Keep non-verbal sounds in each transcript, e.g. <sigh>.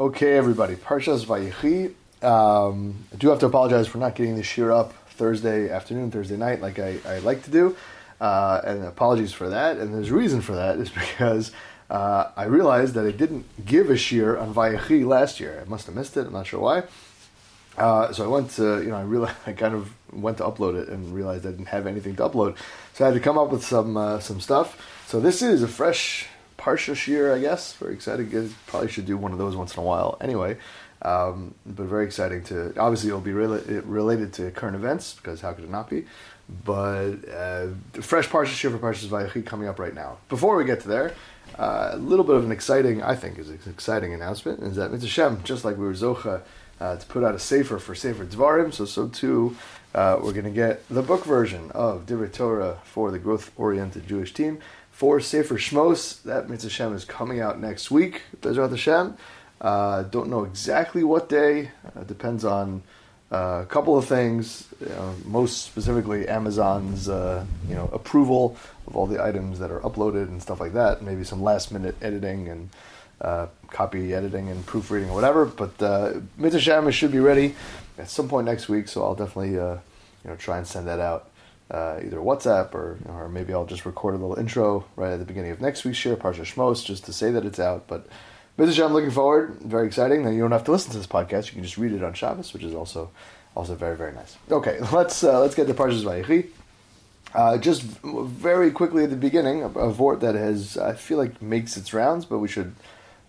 Okay, everybody. Parshas Vayechi. Um, I do have to apologize for not getting the shiur up Thursday afternoon, Thursday night, like I, I like to do. Uh, and apologies for that. And there's a reason for that is <laughs> because uh, I realized that I didn't give a shiur on Vayechi last year. I must have missed it. I'm not sure why. Uh, so I went to, you know, I realized <laughs> I kind of went to upload it and realized I didn't have anything to upload. So I had to come up with some uh, some stuff. So this is a fresh Parsha Shiur, I guess. Very exciting. Probably should do one of those once in a while. Anyway, um, but very exciting to. Obviously, it'll be rela- related to current events because how could it not be? But uh, fresh Parsha Shiur for Parshas Vayechi coming up right now. Before we get to there, uh, a little bit of an exciting, I think, is an exciting announcement is that Mitzvah Shem, just like we were Zocha uh, to put out a sefer for Sefer Dvarim, so so too uh, we're going to get the book version of Divrei Torah for the growth-oriented Jewish team for Sefer Shmos. That Mitzvah Shem is coming out next week. Bezrat Hashem. Uh, don't know exactly what day. Uh, depends on uh, a couple of things. You know, most specifically, Amazon's uh, you know approval of all the items that are uploaded and stuff like that. Maybe some last minute editing and uh, copy editing and proofreading or whatever. But uh, Mitzvah Shem should be ready at some point next week. So I'll definitely uh, you know try and send that out uh, either WhatsApp or or maybe I'll just record a little intro right at the beginning of next week's share, Parsha Shmos, just to say that it's out. But Mr. I'm looking forward. Very exciting. Then you don't have to listen to this podcast; you can just read it on Shabbos, which is also also very very nice. Okay, <laughs> let's uh, let's get to Parshas Vayechi. Uh, just very quickly at the beginning, a, a vort that has I feel like makes its rounds, but we should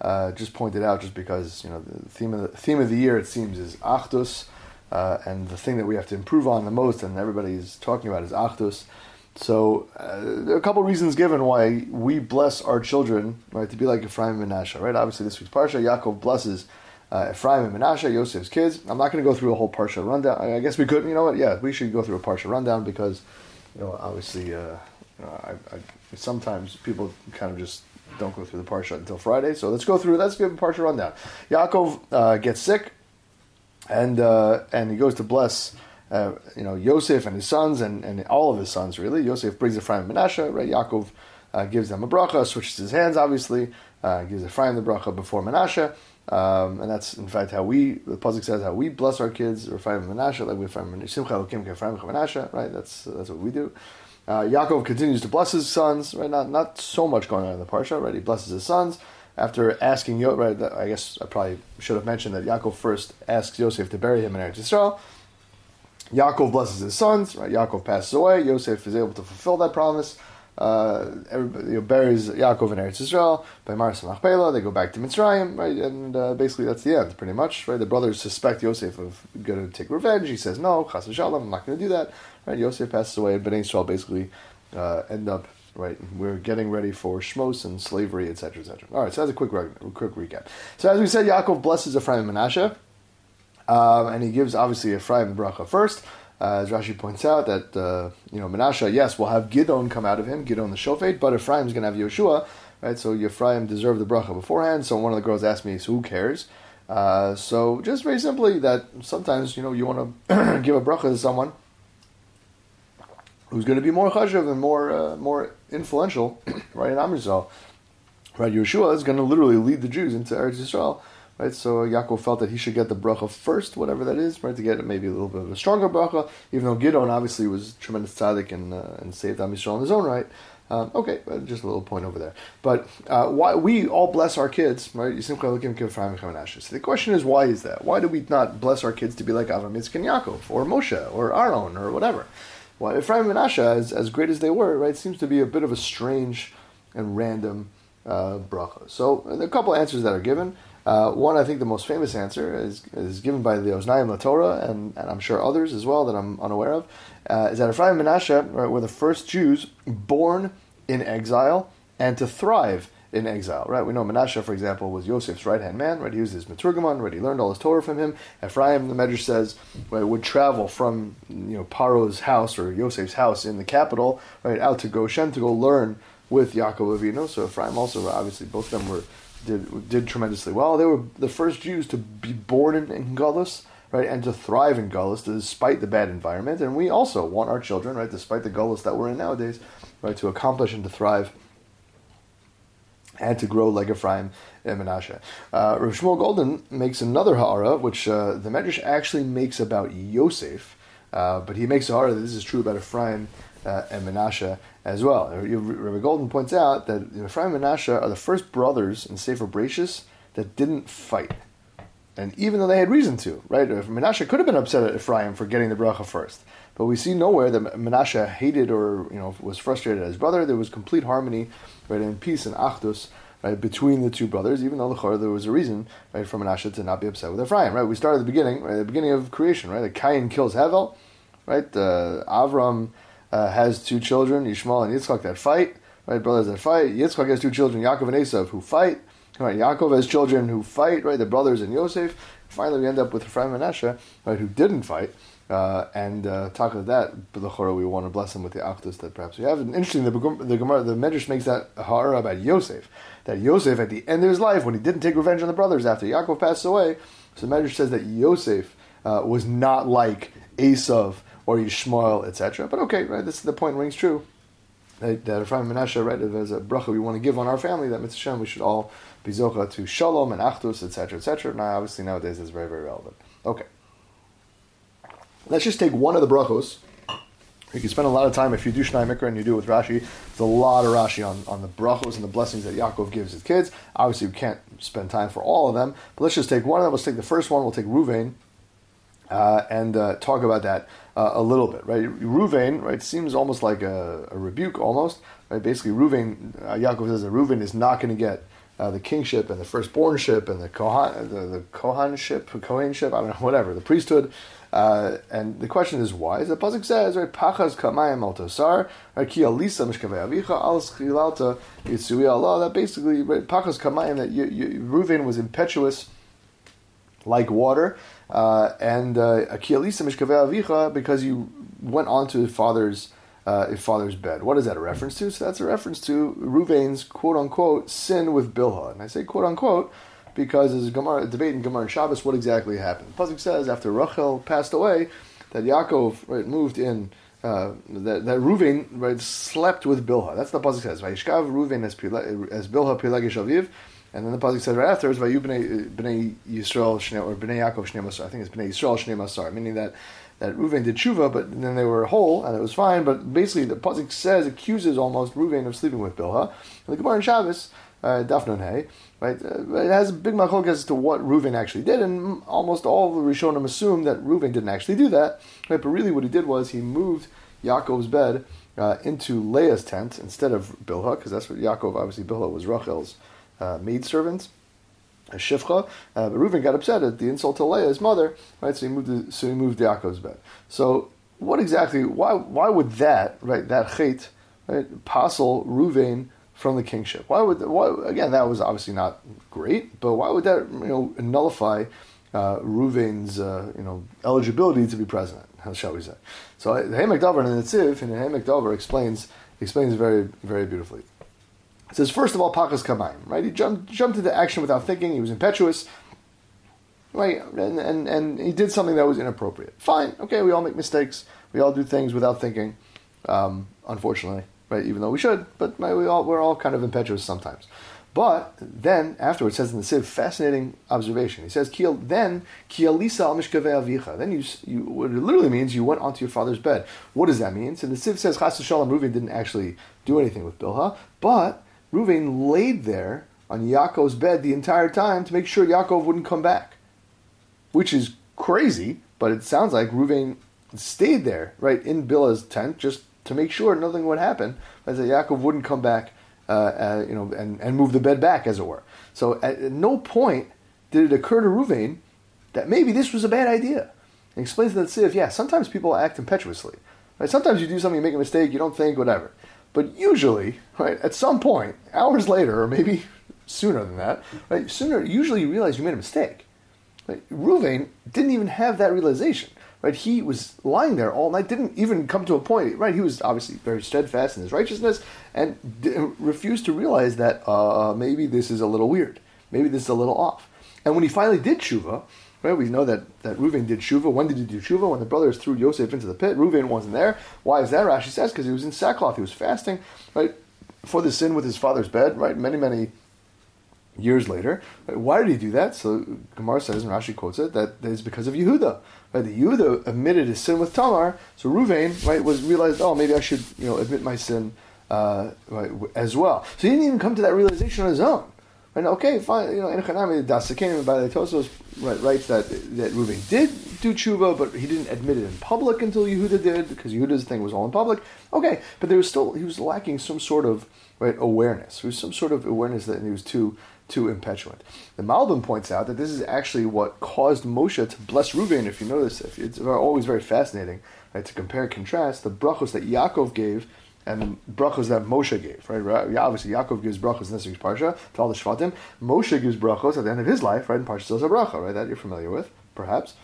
uh, just point it out just because you know the theme of the theme of the year it seems is Achdus. Uh, and the thing that we have to improve on the most, and everybody's talking about, is Achdus. So uh, there are a couple reasons given why we bless our children, right, to be like Ephraim and Menashe, right? Obviously, this week's parsha, Yaakov blesses uh, Ephraim and Menashe, Yosef's kids. I'm not going to go through a whole parsha rundown. I guess we could. You know what? Yeah, we should go through a parsha rundown because, you know, obviously, uh, you know, I, I, sometimes people kind of just don't go through the parsha until Friday. So let's go through. Let's give a parsha rundown. Yaakov uh, gets sick and uh, and he goes to bless uh, you know Yosef and his sons and, and all of his sons really. Yosef brings Ephraim and Menashe, right? Yaakov uh, gives them a bracha, switches his hands obviously, uh, gives Ephraim the bracha before Menashe. Um, and that's in fact how we the pasuk says how we bless our kids Ephraim and Menashe like we Ephraim Simcha Elokim Menashe right that's that's what we do. Uh, Yaakov continues to bless his sons right not not so much going on in the parsha right he blesses his sons after asking Yosef, right, I guess I probably should have mentioned that Yaakov first asks Yosef to bury him in Eretz Yisrael. Yaakov blesses his sons, right? Yaakov passes away. Yosef is able to fulfill that promise. Uh, everybody you know, buries Yaakov in Eretz Yisrael by Maris Machpelah. They go back to Mitzrayim, right? And uh, basically that's the end, pretty much, right? The brothers suspect Yosef of going to take revenge. He says, "No, Chas Shalom, I'm not going to do that." Right? Yosef passes away, and Bnei Yisrael basically uh, end up right? We're getting ready for Shmos and slavery, etc., etc. All right, so that's a quick quick recap. So as we said, Yaakov blesses Ephraim and Menashe, um, and he gives obviously Ephraim the bracha first. Uh, as Rashi points out that uh, you know Menashe, yes, will have Gidon come out of him, Gidon the Shofet, but Ephraim's going to have Yehoshua, right? So Ephraim deserved the bracha beforehand. So one of the girls asked me, so who cares? Uh, so just very simply that sometimes you know you want <clears throat> to give a bracha to someone who's going to be more chashav and more uh, more influential, <clears throat> right? In Am Yisrael, right? Yehoshua is going to literally lead the Jews into Eretz Yisrael, right? So Yaakov felt that he should get the bracha first, whatever that is, right? To get maybe a little bit of a stronger bracha, even though Gidon obviously was tremendous tzaddik and uh, and saved Am Yisrael in his own right. Um, okay, just a little point over there. But uh, why we all bless our kids, right? So the question is, why is that? Why do we not bless our kids to be like Avram Yitzchak Yaakov or Moshe or Aaron or whatever? Well, Ephraim and Menashe, as, as great as they were, right, seems to be a bit of a strange and random uh, bracha. So there are a couple answers that are given. Uh, one, I think the most famous answer is, is given by the Oznaim LaTorah, and, and I'm sure others as well that I'm unaware of, uh, is that Ephraim and Menashe right, were the first Jews born in exile and to thrive in exile, right? We know Menashe, for example, was Yosef's right hand man, right? He was his Meturgamon, right? He learned all his Torah from him. Ephraim, the Medrash says, right, would travel from you know Paro's house or Yosef's house in the capital, right, out to Goshen to go learn with Yaakov Avinu. So Ephraim also, obviously, both of them were did did tremendously well. They were the first Jews to be born in, in Gullus, right, and to thrive in Gullus despite the bad environment. And we also want our children, right, despite the Gullus that we're in nowadays, right, to accomplish and to thrive and to grow like Ephraim and Menashe. Uh, Rav Shmuel Goldin makes another ha'ara, which uh, the Medrash actually makes about Yosef, uh, but he makes a ha'ara that this is true about Ephraim uh, and Menashe as well. Rabbi Goldin points out that Ephraim and Menashe are the first brothers in Sefer Bereshis that didn't fight. And even though they had reason to, right? Menashe could have been upset at Ephraim for getting the bracha first. But we see nowhere that Menashe hated or you know was frustrated at his brother. There was complete harmony, right, and peace and achdus, right, between the two brothers. Even though the there was a reason, right, for Menashe to not be upset with Ephraim. Right, we start at the beginning, right, the beginning of creation, right. That Cain kills Hevel, right. Uh, Avram uh, has two children, Yishmael and Yitzchak, that fight. Right, brothers that fight. Yitzchak has two children, Yaakov and Esav, who fight. Right, Yaakov has children who fight. Right, the brothers and Yosef. Finally, we end up with Ephraim and Menashe, right, who didn't fight. Uh, and uh, talk of that, B'lachora, we want to bless him with the achdus that perhaps we have. And interesting, the, the Gemara, the Medrash makes that hara about Yosef. That Yosef, at the end of his life, when he didn't take revenge on the brothers after Yaakov passed away, so the Medrash says that Yosef uh, was not like Esav or Yishmael, etc. But okay, right, this the point rings true. That, that Ephraim Menashe, right, as a bracha we want to give on our family, that mitzvah we should all be zocha to shalom and achdus, etc., etc. Now, obviously, nowadays, it's very, very relevant. Okay. Let's just take one of the brachos. You can spend a lot of time if you do Shnai Mikra and you do it with Rashi. There's a lot of Rashi on, on the brachos and the blessings that Yaakov gives his kids. Obviously, we can't spend time for all of them, but let's just take one of them. Let's take the first one. We'll take Ruvain uh, and uh, talk about that uh, a little bit. Right, Ruvain, right, seems almost like a, a rebuke, almost. Right, basically, Ruvain, uh, Yaakov says that Ruvain is not going to get uh, the kingship and the firstbornship and the Kohan, the, the Kohanship, Kohenship, I don't know, <laughs> whatever, the priesthood. Uh, and the question is why? The pasuk says, right, "Pachas kamayim al tosar, ki alisa mishkavei avicha al schilalta yitzui Allah." That basically, right, pachas kamayim, that you, you, Reuven was impetuous like water, uh, and uh, ki alisa mishkavei avicha because you went onto his father's uh, father's bed. What is that a reference to? So that's a reference to Reuven's quote unquote sin with Bilhah, and I say quote unquote because there's a, Gemara, a debate in Gemara and Shabbos what exactly happened. The says after Rachel passed away that Yaakov right, moved in, uh, that, that Reuven right, slept with Bilha. That's the Pasuk says. Vayishkav Reuven as, as Bilha Pilegish Aviv. And then the Pasuk says right afterwards, Vayu Bnei, Bnei Yisrael or Bnei Yaakov Shnei Masar. I think it's Bnei Yisrael Shnei Masar, meaning that that Reuven did tshuva, but then they were whole and it was fine. But basically, the pasuk says accuses almost Reuven of sleeping with Bilha. And the Gemara in Shabbos, uh, Hay, Right? Uh, it has a big machlok as to what Reuven actually did, and almost all the Rishonim assume that Reuven didn't actually do that. Right? But really, what he did was he moved Yaakov's bed uh, into Leah's tent instead of Bilhah, because that's what Yaakov obviously Bilhah was Rachel's uh, maidservant. A shifcha, uh, but Reuven got upset at the insult to Leah, his mother, right? So he moved, so he moved Yaakov's bed. So what exactly? Why? Why would that, right? That chait, right? Passel Reuven from the kingship. Why would why, again that was obviously not great, but why would that you know nullify uh, Ruvain's uh, you know eligibility to be president? How shall we say? So the Ha'amek Davar and the Netziv and the Davar explains explains very very beautifully. It says first of all Pachas Kamayim, right? He jumped jumped into action without thinking. He was impetuous. Right, and, and and he did something that was inappropriate. Fine, okay, we all make mistakes. We all do things without thinking. Um, unfortunately, right? Even though we should, but we all, we're all kind of impetuous sometimes. But then afterwards, says in the Siv, fascinating observation. He says, "Kiel then kialisa al avicha." Then you, you, what it literally means, you went onto your father's bed. What does that mean? So the Siv says, "Chas Shalom Reuven didn't actually do anything with Bilha, but Reuven laid there on Yaakov's bed the entire time to make sure Yaakov wouldn't come back, which is crazy. But it sounds like Reuven stayed there, right in Bilha's tent, just to make sure nothing would happen, as that Yaakov wouldn't come back, uh, uh, you know, and, and move the bed back, as it were. So at, at no point did it occur to Ruvain that maybe this was a bad idea. And explains to the Siv, yeah, sometimes people act impetuously. Right? Sometimes you do something, you make a mistake, you don't think, whatever. But usually, right, at some point, hours later, or maybe sooner than that, right, sooner, usually you realize you made a mistake. Right? Ruvain didn't even have that realization right? He was lying there all night, didn't even come to a point, right? He was obviously very steadfast in his righteousness and d- refused to realize that uh, maybe this is a little weird, maybe this is a little off. And when he finally did tshuva, right? We know that that Reuven did tshuva. When did he do tshuva? When the brothers threw Yosef into the pit. Reuven wasn't there. Why is that? Rashi says because he was in sackcloth. He was fasting, right, for the sin with his father's bed, right? Many many years later. Why did he do that? So Gemara says, and Rashi quotes it, that it's because of Yehuda. Right? The Yehuda admitted his sin with Tamar, so Ruvain right, was realized, oh, maybe I should you know admit my sin uh, right, as well. So he didn't even come to that realization on his own. Right? Okay, fine. You know, Enochanami Dasakenim by the Tosos right, writes that that Ruvain did do tshuva, but he didn't admit it in public until Yehuda did, because Yehuda's thing was all in public. Okay, but there was still he was lacking some sort of right awareness. There was some sort of awareness that he was too too impetuous. The Malbim points out that this is actually what caused Moshe to bless Reuven. If you notice, if it's always very fascinating right, to compare and contrast the brachos that Yaakov gave and the brachos that Moshe gave. Right? Obviously, Yaakov gives brachos in this week's parsha to all the Shvatim. Moshe gives brachos at the end of his life, right? In Parsha Bracha, right? That you're familiar with, perhaps.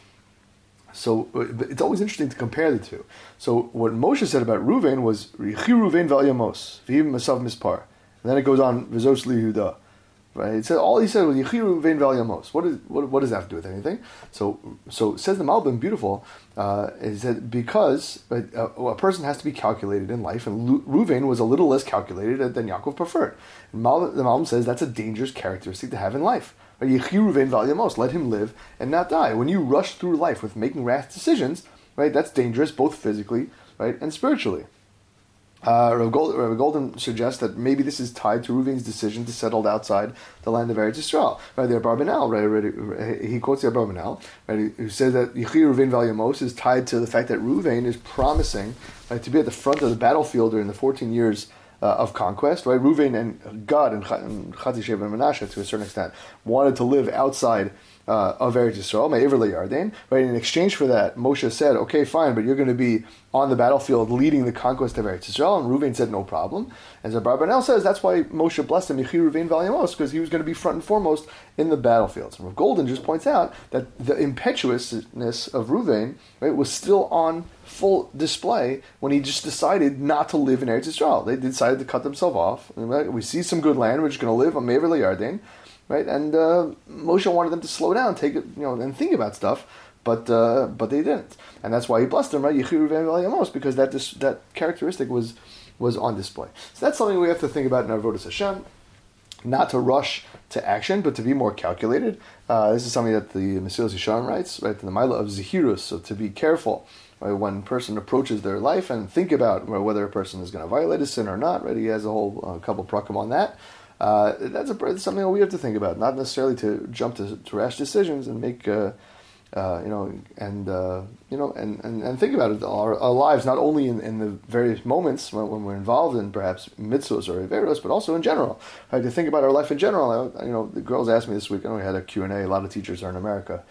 So uh, it's always interesting to compare the two. So what Moshe said about Reuven was Richi Reuven v'Alyamos v'im Masav Mispar. And then it goes on Vizos Lihuda. Right? It said all he said was Yechiru Vein Valyamos. What, is, what, what does that have to do with anything? So so says the Malbim, beautiful, uh, is that because a, a, person has to be calculated in life, and Ruvain was a little less calculated than Yaakov preferred. And the Malbim says that's a dangerous characteristic to have in life. Yechiru Vein Valyamos, let him live and not die. When you rush through life with making rash decisions, right, that's dangerous both physically, right, and spiritually. Uh, Rav, Gold, Rav Goldin suggests that maybe this is tied to Ruvain's decision to settle outside the land of Eretz Yisrael. Right, the Abarbanel, right, he quotes the Abarbanel, right, who says that Yechi Ruvain Valyamos is tied to the fact that Ruvain is promising right, to be at the front of the battlefield during the 14 years uh, of conquest, right? Ruvain and Gad and Chatzishev and Menashe, to a certain extent, wanted to live outside uh, of Eretz Yisrael, Me'ever Yarden, right? In exchange for that, Moshe said, okay, fine, but you're going to be on the battlefield leading the conquest of Eretz Yisrael, and Ruvain said, no problem. And so Zabarbanel says that's why Moshe blessed him, Yechi Ruvain Valyamos, because he was going to be front and foremost in the battlefields. And Goldin just points out that the impetuousness of Ruvain, right, was still on full display when he just decided not to live in Eretz Yisrael. They decided to cut themselves off. We see some good land, we're just going to live on Me'ever Yarden right? And uh, Moshe wanted them to slow down, take it, you know, and think about stuff, but uh, but they didn't, and that's why he blessed them, right? Yechiru because that dis- that characteristic was was on display. So that's something we have to think about in our Avodas Hashem. Not to rush to action, but to be more calculated. Uh, this is something that the Mesilas Yesharim writes, right? The Mila of Zahirus, so to be careful right, when a person approaches their life and think about whether a person is going to violate a sin or not. Right? He has a whole uh, couple prakim on that. Uh, that's a, something we have to think about, not necessarily to jump to, to rash decisions and make, uh, uh, you know, and uh, you know, and, and, and think about it. Our, our lives, not only in, in the various moments when, when, we're involved in perhaps mitzvahs or averos, but also in general. Right? To think about our life in general. I, you know, the girls asked me this week. I know we had a Q and A. A lot of teachers are in America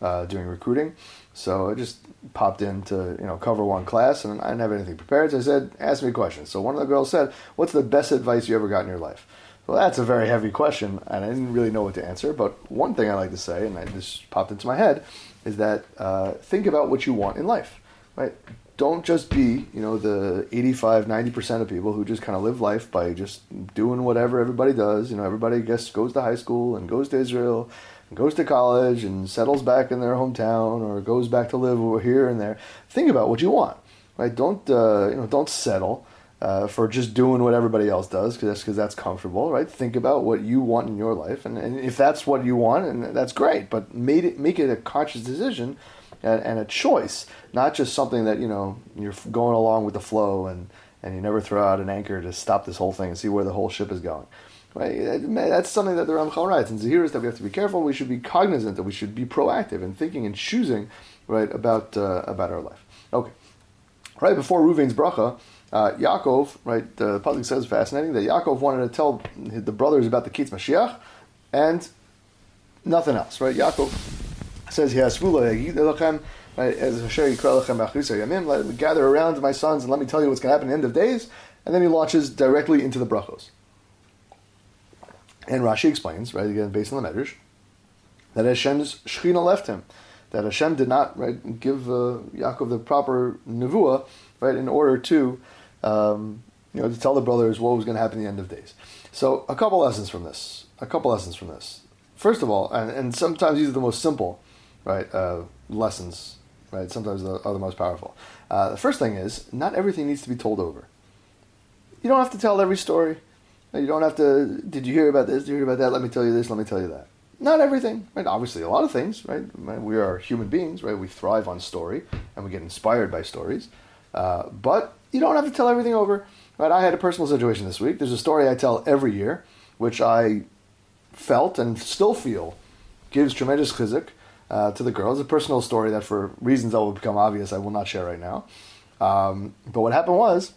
uh, doing recruiting, so I just popped in to you know cover one class, and I didn't have anything prepared. So I said, "Ask me questions." So one of the girls said, "What's the best advice you ever got in your life?" Well, that's a very heavy question, and I didn't really know what to answer. But one thing I like to say, and just popped into my head, is that uh, think about what you want in life, right? Don't just be, you know, the 85, 90% of people who just kind of live life by just doing whatever everybody does. You know, everybody, guess, goes to high school and goes to Israel and goes to college and settles back in their hometown or goes back to live over here and there. Think about what you want, right? Don't, uh, you know, don't settle uh, for just doing what everybody else does because that's, cause that's comfortable, right? Think about what you want in your life, and, and if that's what you want, and that's great. But made it make it a conscious decision and, and, a choice, not just something that you know you're going along with the flow and and you never throw out an anchor to stop this whole thing and see where the whole ship is going. Right? That's something that the Ramchal writes. And Zahir is that we have to be careful. We should be cognizant that we should be proactive in thinking and choosing right about uh, about our life. Okay, right before Ruvain's bracha. Uh, Yaakov, right, the public says fascinating that Yaakov wanted to tell the brothers about the Kitz Mashiach and nothing else, right? Yaakov says right, let gather around my sons and let me tell you what's going to happen at the end of days, and then he launches directly into the brachos. And Rashi explains, right, again based on the Medrash, that Hashem's Shechina left him, that Hashem did not right give uh, Yaakov the proper nevuah, right, in order to um, you know, to tell the brothers what was going to happen at the end of days. So, a couple lessons from this. A couple lessons from this. First of all, and, and sometimes these are the most simple, right, uh, lessons, right? Sometimes the, are the most powerful. Uh, the first thing is, not everything needs to be told over. You don't have to tell every story. You don't have to. Did you hear about this? Did you hear about that? Let me tell you this. Let me tell you that. Not everything, right? Obviously, a lot of things, right? We are human beings, right? We thrive on story, and we get inspired by stories. Uh, but you don't have to tell everything over, right? I had a personal situation this week. There's a story I tell every year, which I felt and still feel gives tremendous chizuk uh, to the girls. A personal story that, for reasons that will become obvious, I will not share right now. Um, but what happened was,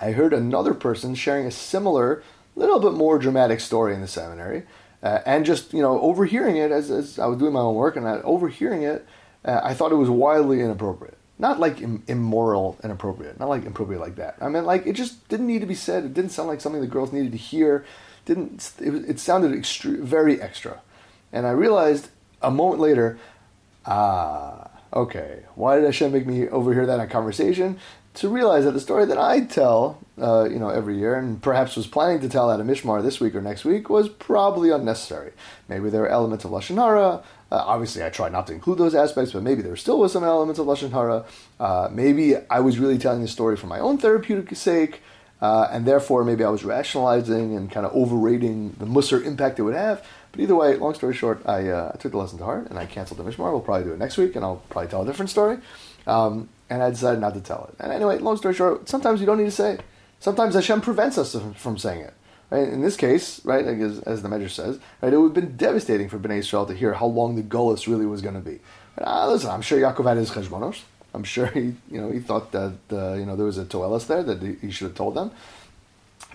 I heard another person sharing a similar, little bit more dramatic story in the seminary, uh, and just you know overhearing it as, as, I was doing my own work, and overhearing it, uh, I thought it was wildly inappropriate. Not like Im- immoral inappropriate, not like inappropriate like that. I mean, like it just didn't need to be said. It didn't sound like something the girls needed to hear. Didn't it, it sounded very extra, and I realized a moment later, ah, okay, why did Hashem make me overhear that in a conversation? To realize that the story that I tell, uh, you know, every year, and perhaps was planning to tell at a mishmar this week or next week, was probably unnecessary. Maybe there are elements of lashon hara. Uh, obviously, I tried not to include those aspects, but maybe there still was some elements of lashon hara. Uh, maybe I was really telling the story for my own therapeutic sake. Uh, and therefore, maybe I was rationalizing and kind of overrating the Musar impact it would have. But either way, long story short, I, uh, I took the lesson to heart and I canceled the Mishmar. We'll probably do it next week and I'll probably tell a different story. Um, and I decided not to tell it. And anyway, long story short, sometimes you don't need to say. Sometimes Hashem prevents us from saying it. Right? In this case, right, as, as the Medrash says, right, it would have been devastating for Bnei Israel to hear how long the Golas really was going to be. Uh, listen, I'm sure Yaakov had his cheshbonos. I'm sure he, you know, he thought that uh, you know there was a toelis there that he should have told them.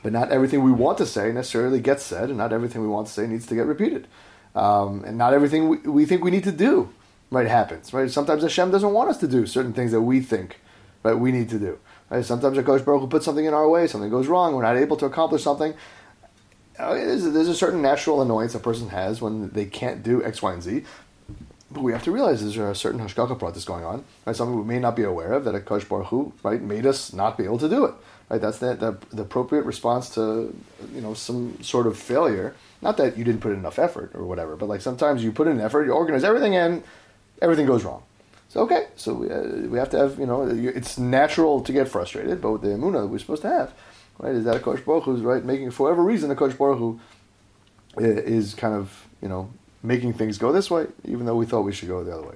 But not everything we want to say necessarily gets said, and not everything we want to say needs to get repeated. Um, and not everything we, we think we need to do right happens. Right? Sometimes Hashem doesn't want us to do certain things that we think right we need to do. Right? Sometimes Hakadosh Baruch Hu puts something in our way, something goes wrong, we're not able to accomplish something. Uh, there's, a certain natural annoyance a person has when they can't do X, Y, and Z. But we have to realize there's a certain hashgacha process going on, right? Something we may not be aware of that a Kosh Baruch Hu, right, made us not be able to do it. Right? That's the, the, the appropriate response to you know some sort of failure. Not that you didn't put in enough effort or whatever, but like sometimes you put in effort, you organize everything, and everything goes wrong. So okay, so we, uh, we have to have you know it's natural to get frustrated, but with the emuna that we're supposed to have, right, is that a Kosh Baruch is right making for whatever reason a Kosh Baruch Hu is kind of you know making things go this way, even though we thought we should go the other way.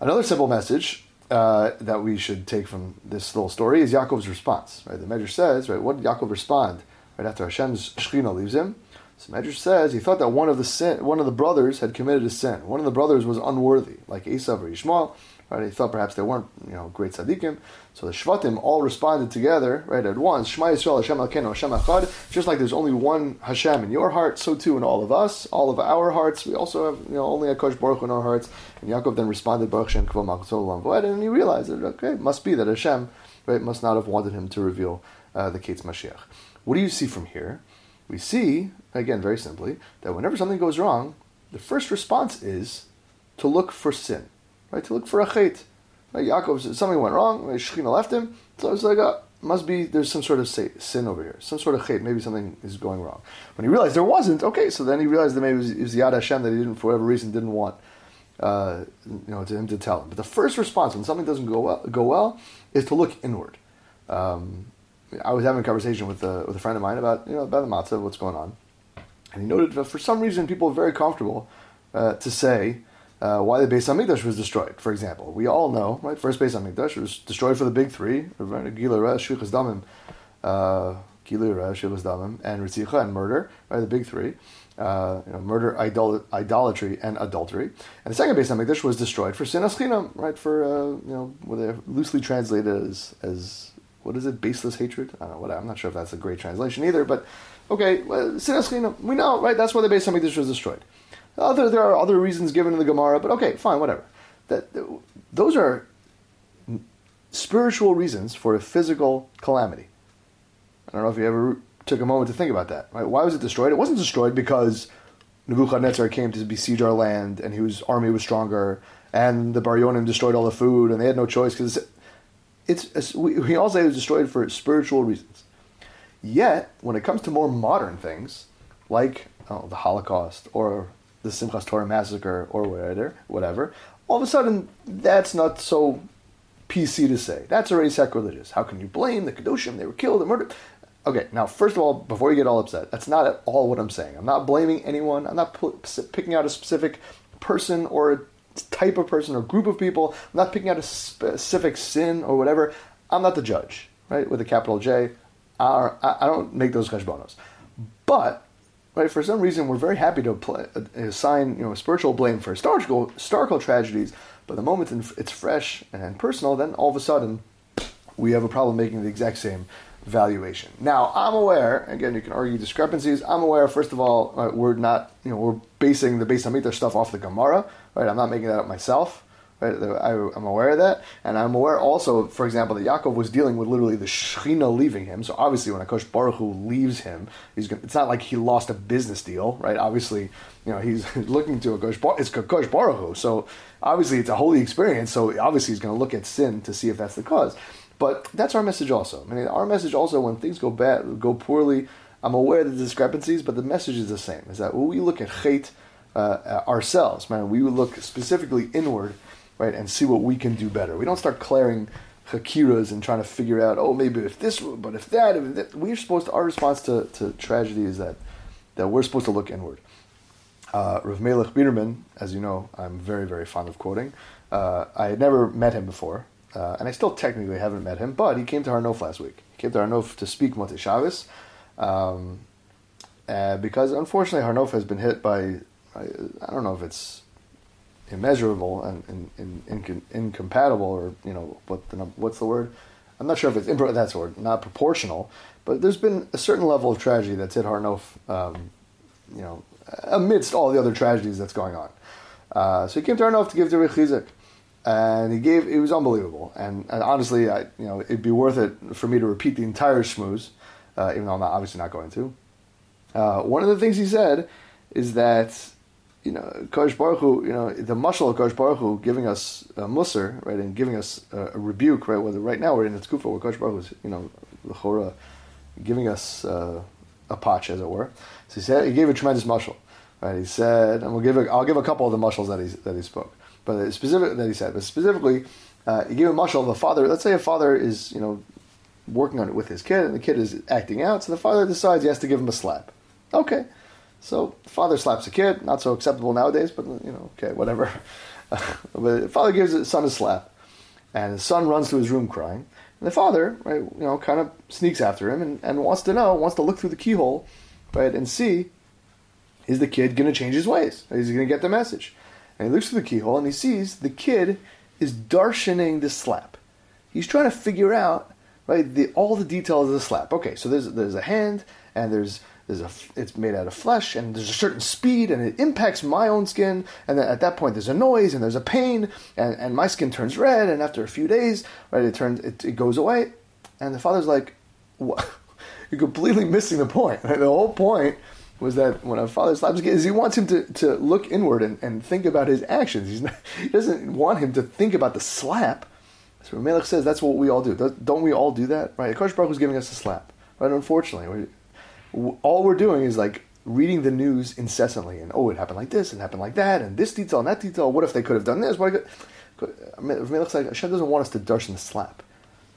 Another simple message uh, that we should take from this little story is Yaakov's response. Right, the Medrash says, right, what did Yaakov respond right after Hashem's Shechina leaves him? So Medrash says he thought that one of the sin, one of the brothers had committed a sin. One of the brothers was unworthy, like Esav or Ishmael. Right? He thought perhaps they weren't, you know, great tzaddikim. So the Shvatim all responded together, right, at once. Shema Yisrael, Hashem Elkeinu, Hashem Echad. Just like there's only one Hashem in your heart, so too in all of us, all of our hearts. We also have, you know, only a Kosh Baruch in our hearts. And Yaakov then responded, Baruch Shem Kavod and he realized that okay, it must be that Hashem, right, must not have wanted him to reveal uh, the Kates Mashiach. What do you see from here? We see, again, very simply, that whenever something goes wrong, the first response is to look for sin right? To look for a chait. Right? Yaakov said something went wrong. Shechina left him, so it's like, uh, must be there's some sort of sin over here, some sort of chait. Maybe something is going wrong. When he realized there wasn't, okay, so then he realized that maybe it was, it was Yad Hashem that he didn't, for whatever reason, didn't want. Uh, you know, to him to tell him. But the first response when something doesn't go well, go well is to look inward. Um, I was having a conversation with a, with a friend of mine about you know about the matzav, what's going on, and he noted that for some reason people are very comfortable uh, to say uh, why the Beis Hamikdash was destroyed. For example, we all know, right? First Beis Hamikdash was destroyed for the big three: Gilura, Shfichas Damim, uh, Gilura, Shfichas Damim, and Ritzicha, and murder. Right, the big three. Uh, you know, murder, idol- idolatry, and adultery. And the second Beis Hamikdash was destroyed for sinas chinam, right? For uh, you know, what they loosely translated as as what is it? Baseless hatred. I don't know. I'm not sure if that's a great translation either. But okay, well. We know, right? That's why the Beis Hamikdash was destroyed. Other, there are other reasons given in the Gemara, but okay, fine, whatever. That, those are spiritual reasons for a physical calamity. I don't know if you ever took a moment to think about that. Right? Why was it destroyed? It wasn't destroyed because Nebuchadnezzar came to besiege our land and his army was stronger, and the Baryonim destroyed all the food, and they had no choice because it's, we, we all say it was destroyed for spiritual reasons. Yet, when it comes to more modern things, like oh, the Holocaust or the Simchas Torah massacre or whatever, whatever, all of a sudden that's not so PC to say. That's already sacrilegious. How can you blame the Kedoshim? They were killed and murdered. Okay, now first of all, before you get all upset, that's not at all what I'm saying. I'm not blaming anyone. I'm not p- picking out a specific person or a type of person or group of people. I'm not picking out a specific sin or whatever. I'm not the judge, right? With a capital J. I, don't make those cheshbonos. But right, for some reason, we're very happy to uh, assign you know spiritual blame for historical historical tragedies. But the moment it's fresh and personal, then all of a sudden we have a problem making the exact same valuation. Now, I'm aware, again, you can argue discrepancies. I'm aware, first of all, uh, we're not, you know, we're basing the Beis Hamikdash stuff off the Gemara, right? I'm not making that up myself. Right? I, am aware of that, and I'm aware also, for example, that Yaakov was dealing with literally the Shechina leaving him. So obviously, when Akash Baruch Hu leaves him, he's gonna, it's not like he lost a business deal, right? Obviously, you know he's <laughs> looking to Akash Baruch. It's Baruch Hu, so obviously it's a holy experience. So obviously, he's going to look at sin to see if that's the cause. But that's our message also. I mean, our message also when things go bad, go poorly. I'm aware of the discrepancies, but the message is the same: is that when we look at hate uh, ourselves, man, we look specifically inward right, and see what we can do better. We don't start clearing hakiras and trying to figure out, oh, maybe if this, but if that, if that. we're supposed to, our response to, to tragedy is that, that we're supposed to look inward. Uh, Rav Melech Biderman, as you know, I'm very, very fond of quoting. Uh, I had never met him before, uh, and I still technically haven't met him, but he came to Har Nof last week. He came to Har Nof to speak Motzei Shabbos, um, uh, because unfortunately Har Nof has been hit by, I, I don't know if it's immeasurable and, and, and, incompatible, or you know what the what's the word? I'm not sure if it's impro- the word, not proportional, but there's been a certain level of tragedy that's hit Har Nof, um, you know, amidst all the other tragedies that's going on. Uh, so he came to Har Nof to give to Chizuk, and he gave. It was unbelievable, and, and honestly, I, you know, it'd be worth it for me to repeat the entire shmooze, uh, even though I'm not, obviously not going to. Uh, one of the things he said is that you know, Kosh Baruch Hu, you know, the mashal of Kosh Baruch Hu giving us a musr, right, and giving us a, rebuke, right, whether right now we're in the tkufa where Kosh Baruch Hu is, you know, the chora, giving us uh, a patch, as it were. So he said, he gave a tremendous mashal, right, he said, and we'll give a, I'll give a couple of the mushals that he, that he spoke, but specific, that he said, but specifically, uh, he gave a mashal of a father, let's say a father is, you know, working on it with his kid, and the kid is acting out, so the father decides he has to give him a slap. Okay. So father slaps a kid, not so acceptable nowadays, but you know, okay, whatever. <laughs> but father gives his son a slap, and his son runs to his room crying. And the father, right, you know, kind of sneaks after him and, and wants to know, wants to look through the keyhole, right, and see, is the kid going to change his ways? Is he going to get the message? And he looks through the keyhole and he sees the kid is darshaning the slap. He's trying to figure out, right, the, all the details of the slap. Okay, so there's there's a hand and there's there's a it's made out of flesh and there's a certain speed and it impacts my own skin and then at that point there's a noise and there's a pain and, and my skin turns red and after a few days right it turns it, it goes away and the father's like what? <laughs> you're completely missing the point right? the whole point was that when a father slaps a kid is he wants him to, to look inward and, and think about his actions. Not, <laughs> he doesn't want him to think about the slap. So Melech says. That's what we all do. Don't we all do that? Right? Akash Baruch was giving us a slap. Right? Unfortunately all we're doing is like reading the news incessantly. And oh it happened like this and happened like that and this detail and that detail. What if they could have done this? What could, looks like Hashem doesn't want us to darshan the slap.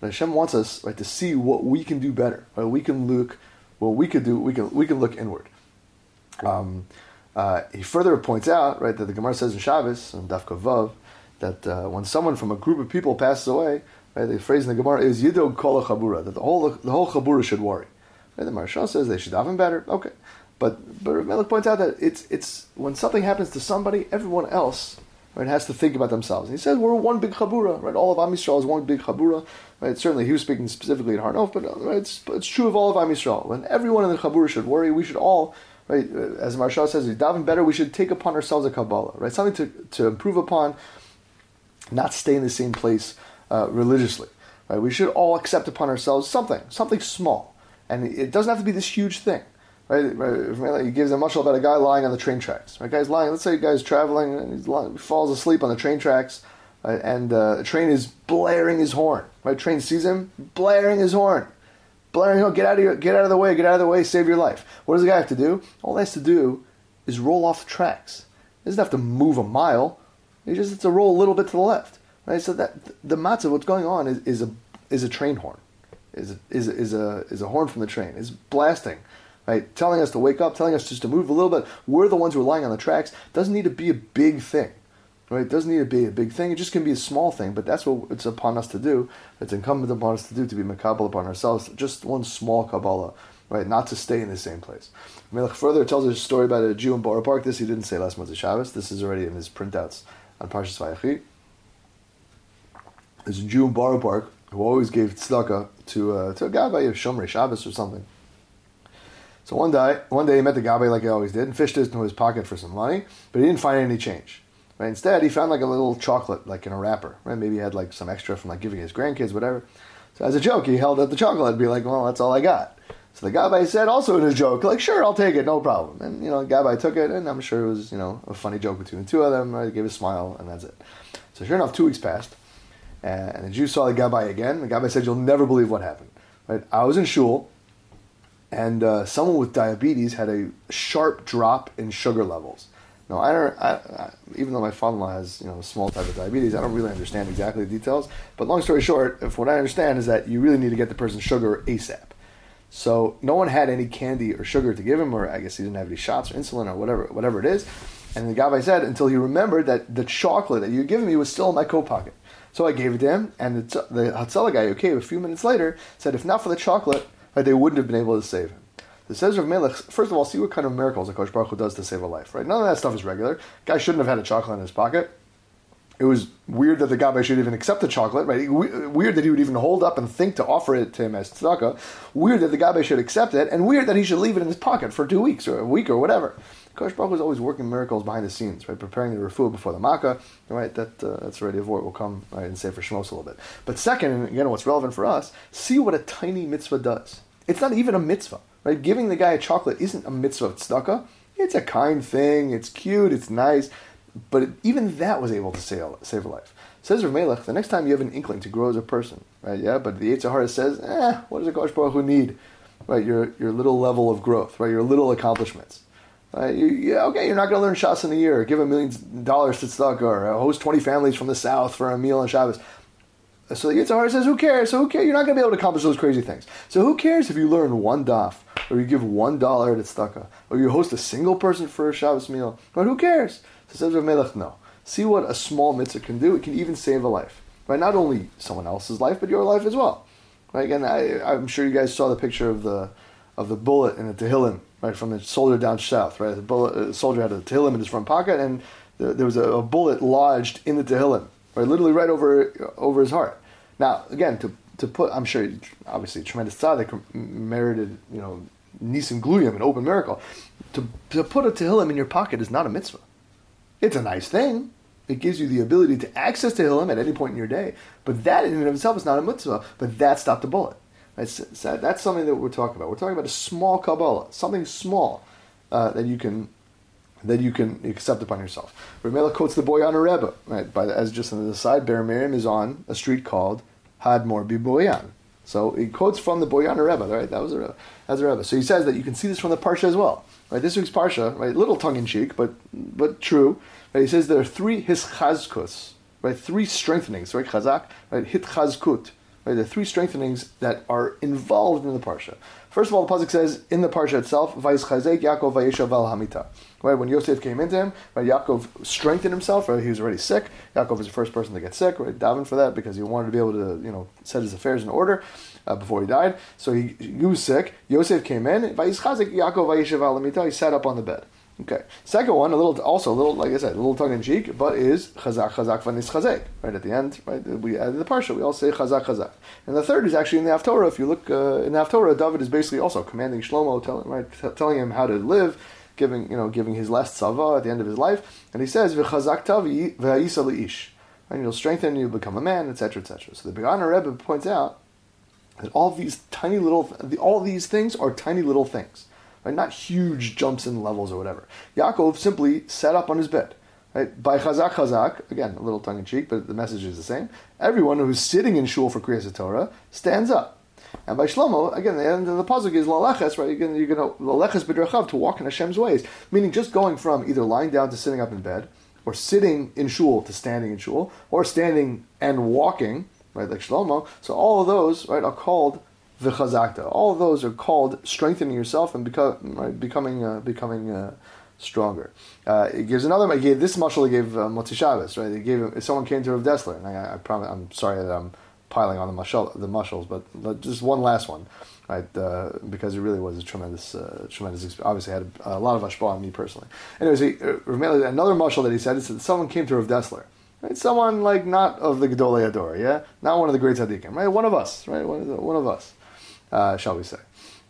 Hashem wants us right to see what we can do better. Right? We can look what we could do we can we can look inward um, uh, he further points out right that the Gemara says in Shabbos and Daf Vav that uh, when someone from a group of people passes away right the phrase in the Gemara is Yidog Kol Chabura that the whole the whole Chabura should worry Right? The Maharsha says they should daven better. Okay, but but Melech points out that it's it's when something happens to somebody, everyone else right has to think about themselves. And he says we're one big chabura, right? All of Am Yisrael is one big chabura. Right? Certainly, he was speaking specifically in Har Nof, but right, it's it's true of all of Am Yisrael. When everyone in the chabura should worry, we should all. Right, as Maharsha says, we daven better. We should take upon ourselves a kabbalah, right? Something to, to improve upon, not stay in the same place uh, religiously. Right? We should all accept upon ourselves something, something small and it doesn't have to be this huge thing. Right. He gives a mushal about a guy lying on the train tracks. Right, guy's lying. Let's say a guy's traveling and he falls asleep on the train tracks, and uh, the train is blaring his horn. Right, train sees him blaring his horn, You know, get out of your, get out of the way, get out of the way, save your life. What does the guy have to do? All he has to do is roll off the tracks. He doesn't have to move a mile. He just has to roll a little bit to the left. Right, so that the matzav, what's going on is, is a is a train horn. is a, is a, is a is a horn from the train. Is blasting, right? Telling us to wake up, telling us just to move a little bit. We're the ones who are lying on the tracks. Doesn't need to be a big thing, right? It doesn't need to be a big thing. It just can be a small thing. But that's what it's upon us to do. It's incumbent upon us to do to be makabel upon ourselves. Just one small kabbalah, right? Not to stay in the same place. Melech further tells us a story about a Jew in Borough Park. This he didn't say last month of Shabbos. This is already in his printouts on Parshas Vayechi. There's a Jew in Borough Park who always gave tzedakah to uh, to a gabbai of Shomrei Shabbos or something. So one day, one day he met the gabbai like he always did and fished into his pocket for some money, but he didn't find any change. Right? Instead, he found like a little chocolate, like in a wrapper. Right? Maybe he had like some extra from like giving his grandkids, whatever. So as a joke, he held out the chocolate and be like, "Well, that's all I got." So the gabbai said, also in his joke, like, "Sure, I'll take it, no problem." And you know, the gabbai took it, and I'm sure it was you know a funny joke between the two of them. Right? Gave a smile, and that's it. So sure enough, two weeks passed. And the Jew saw the Gabbai again. The Gabbai said, "You'll never believe what happened." Right? I was in shul, and uh, someone with diabetes had a sharp drop in sugar levels. Now, I don't. I, I, even though my father-in-law has you know a small type of diabetes, I don't really understand exactly the details. But long story short, if what I understand is that you really need to get the person sugar ASAP. So no one had any candy or sugar to give him, or I guess he didn't have any shots or insulin or whatever, whatever it is. And the Gabbai said until he remembered that the chocolate that you had given me was still in my coat pocket. So I gave it to him, and the, the guy who came a few minutes later said, if not for the chocolate, they wouldn't have been able to save him. The says of Melech, first of all, see what kind of miracles the Kosh Baruch Hu does to save a life, right? None of that stuff is regular. Guy shouldn't have had a chocolate in his pocket. It was weird that the Gabbai should even accept the chocolate, right? Weird that he would even hold up and think to offer it to him as tzedakah. Weird that the Gabbai should accept it, and weird that he should leave it in his pocket for two weeks or a week or whatever. Kosh Baruch is always working miracles behind the scenes, right? Preparing the refuah before the makkah, right? That uh, that's already a word will come right and say for Shmos a little bit. But second, and again, what's relevant for us, see what a tiny mitzvah does. It's not even a mitzvah, right? Giving the guy a chocolate isn't a mitzvah of tzedakah. It's a kind thing. It's cute. It's nice. But it, even that was able to save, save a life. Says Rav Melech, the next time you have an inkling to grow as a person, right? Yeah, but the Yetzer Hara says, eh, what does a Kosh Baruch Hu need? Right, your your little level of growth, right? Your little accomplishments. Uh, you, yeah, okay, you're not going to learn Shas in a year. Give a million dollars to tzedakah or host 20 families from the south for a meal on Shabbos. So the Yetzer Hara says, who cares? So who cares? You're not going to be able to accomplish those crazy things. So who cares if you learn one daf, or you give one dollar to tzedakah, or you host a single person for a Shabbos meal? But who cares? So says Rav Melech, no. See what a small mitzvah can do. It can even save a life. Right? Not only someone else's life, but your life as well. Right? Again, I, I'm sure you guys saw the picture of the of the bullet in the Tehillim right, from the soldier down south, right? The bullet, uh, soldier had a Tehillim in his front pocket, and the, there was a, a, bullet lodged in the Tehillim, right, literally right over over his heart. Now, again, to to put, I'm sure, obviously, tremendous tzaddik merited, you know, nisim gluyim, an open miracle. To to put a Tehillim in your pocket is not a mitzvah. It's a nice thing. It gives you the ability to access Tehillim at any point in your day, but that in and of itself is not a mitzvah. But that stopped the bullet. That's, that's something that we're talking about. We're talking about a small Kabbalah, something small uh, that you can that you can accept upon yourself. Ramela quotes the Boyan Rebbe, right? By the, as just on the side, Be'er Miriam is on a street called Hadmor Boyan. So he quotes from the Boyan Rebbe, right? That was a Rebbe. That's a Rebbe. So he says that you can see this from the Parsha as well, right? This week's Parsha, right? Little tongue in cheek, but but true. Right? He says there are three hischazkus, right? Three strengthenings, right? Chazak, right? Hitchazkut, Right? The three strengthenings that are involved in the parsha. First of all, the pasuk says in the parsha itself, "Vayis chazek Yaakov vayeshav al hamita." Right when Yosef came into him, right, Yaakov strengthened himself. Right, he was already sick. Yaakov was the first person to get sick. Right, daven for that because he wanted to be able to, you know, set his affairs in order uh, before he died. So he, he was sick. Yosef came in. Vayis chazek Yaakov vayeshav al hamita. He sat up on the bed. Okay. Second one, a little, also a little, like I said, a little tongue in cheek, but is chazak chazak vanis chazek. Right at the end, right? We added the parsha. We all say chazak chazak. And the third is actually in the Haftorah. If you look uh, in the Haftorah, David is basically also commanding Shlomo, telling right, t- telling him how to live, giving you know, giving his last sava at the end of his life, and he says v'chazak tavi v'ha'isa leish. And you'll strengthen, you'll become a man, etc., etc. So the Boyaner Rebbe points out that all these tiny little, all these things are tiny little things. Right? Not huge jumps in levels or whatever. Yaakov simply sat up on his bed. Right? By chazak chazak, again, a little tongue in cheek, but the message is the same. Everyone who's sitting in shul for Kriyas Torah stands up. And by Shlomo, again, the end of the puzzle is laleches, right? You're going to laleches b'derchav to walk in Hashem's ways, meaning just going from either lying down to sitting up in bed, or sitting in shul to standing in shul, or standing and walking, right, like Shlomo. So all of those, right, are called v'chazakta. All of those are called strengthening yourself and become, right, becoming uh, becoming uh, stronger. Uh, it gives another. He gave this mushal. He gave uh, Motzi Shabbos, right? He gave if someone came to Rav Dessler, and I, I promise, I'm sorry that I'm piling on the mushal, the mushals, but just one last one, right? Uh, because it really was a tremendous, uh, tremendous. Obviously, had a, a lot of ashpah on me personally. Anyways, he, uh, another mushal that he said is that someone came to Rav Dessler. Right? Someone like not of the Gedolei Ador, yeah? Not one of the great tzaddikim, right? One of us, right? One of, the, one of us, uh, shall we say.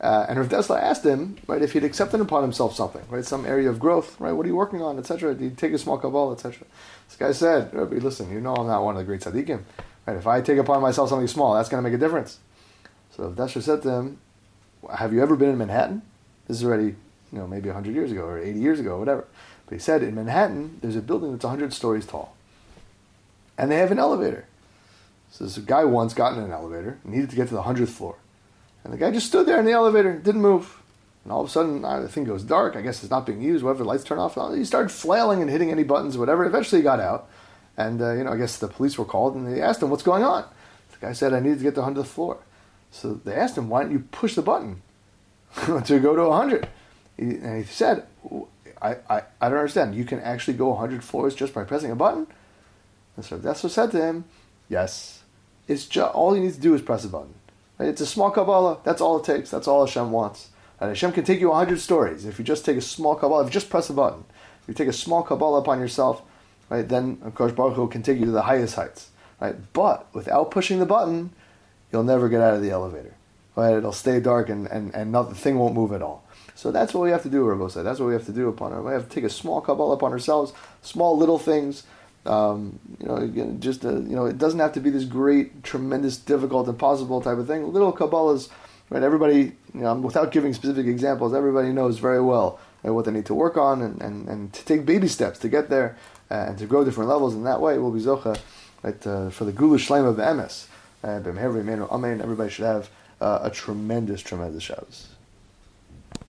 Uh, and Rav Dessler asked him, right, if he'd accepted upon himself something, right, some area of growth, right, what are you working on, etc. Did he take a small kabbalah, etc. This guy said, Rabbi, listen, you know I'm not one of the great tzaddikim, right? If I take upon myself something small, that's going to make a difference. So Rav Dessler said to him, have you ever been in Manhattan? This is already, you know, maybe 100 years ago or 80 years ago, whatever. But he said, in Manhattan, there's a building that's 100 stories tall and they have an elevator. So this guy once got in an elevator, needed to get to the hundredth floor, and the guy just stood there in the elevator, didn't move. And all of a sudden, the thing goes dark. I guess it's not being used. Whatever, the lights turn off. He started flailing and hitting any buttons, whatever. Eventually, he got out, and uh, you know, I guess the police were called, and they asked him, "What's going on?" The guy said, "I needed to get to the hundredth floor." So they asked him, "Why don't you push the button <laughs> to go to hundred? And he said, I, I, I don't understand. You can actually go 100 floors just by pressing a button? And so that's what said to him, yes, it's just, all you need to do is press a button. It's a small Kabbalah. That's all it takes. That's all Hashem wants. And Hashem can take you 100 stories. If you just take a small Kabbalah, if you just press a button, if you take a small Kabbalah upon yourself, right, then of course Baruch Hu can take you to the highest heights. Right? But without pushing the button, you'll never get out of the elevator. Right? It'll stay dark and, and, and not, the thing won't move at all. So that's what we have to do, Rabbi said. That's what we have to do upon our. We have to take a small Kabbalah upon ourselves, small little things um, you know, just a, you know, it doesn't have to be this great, tremendous, difficult, impossible type of thing. Little Kabbalahs, right? Everybody, you know, without giving specific examples, everybody knows very well right, what they need to work on and, and, and to take baby steps to get there uh, and to grow different levels. In that way, we'll be zocha, right, uh, for the Geula Shleim of MS. Uh, Everybody should have uh, a tremendous, tremendous Shabbos.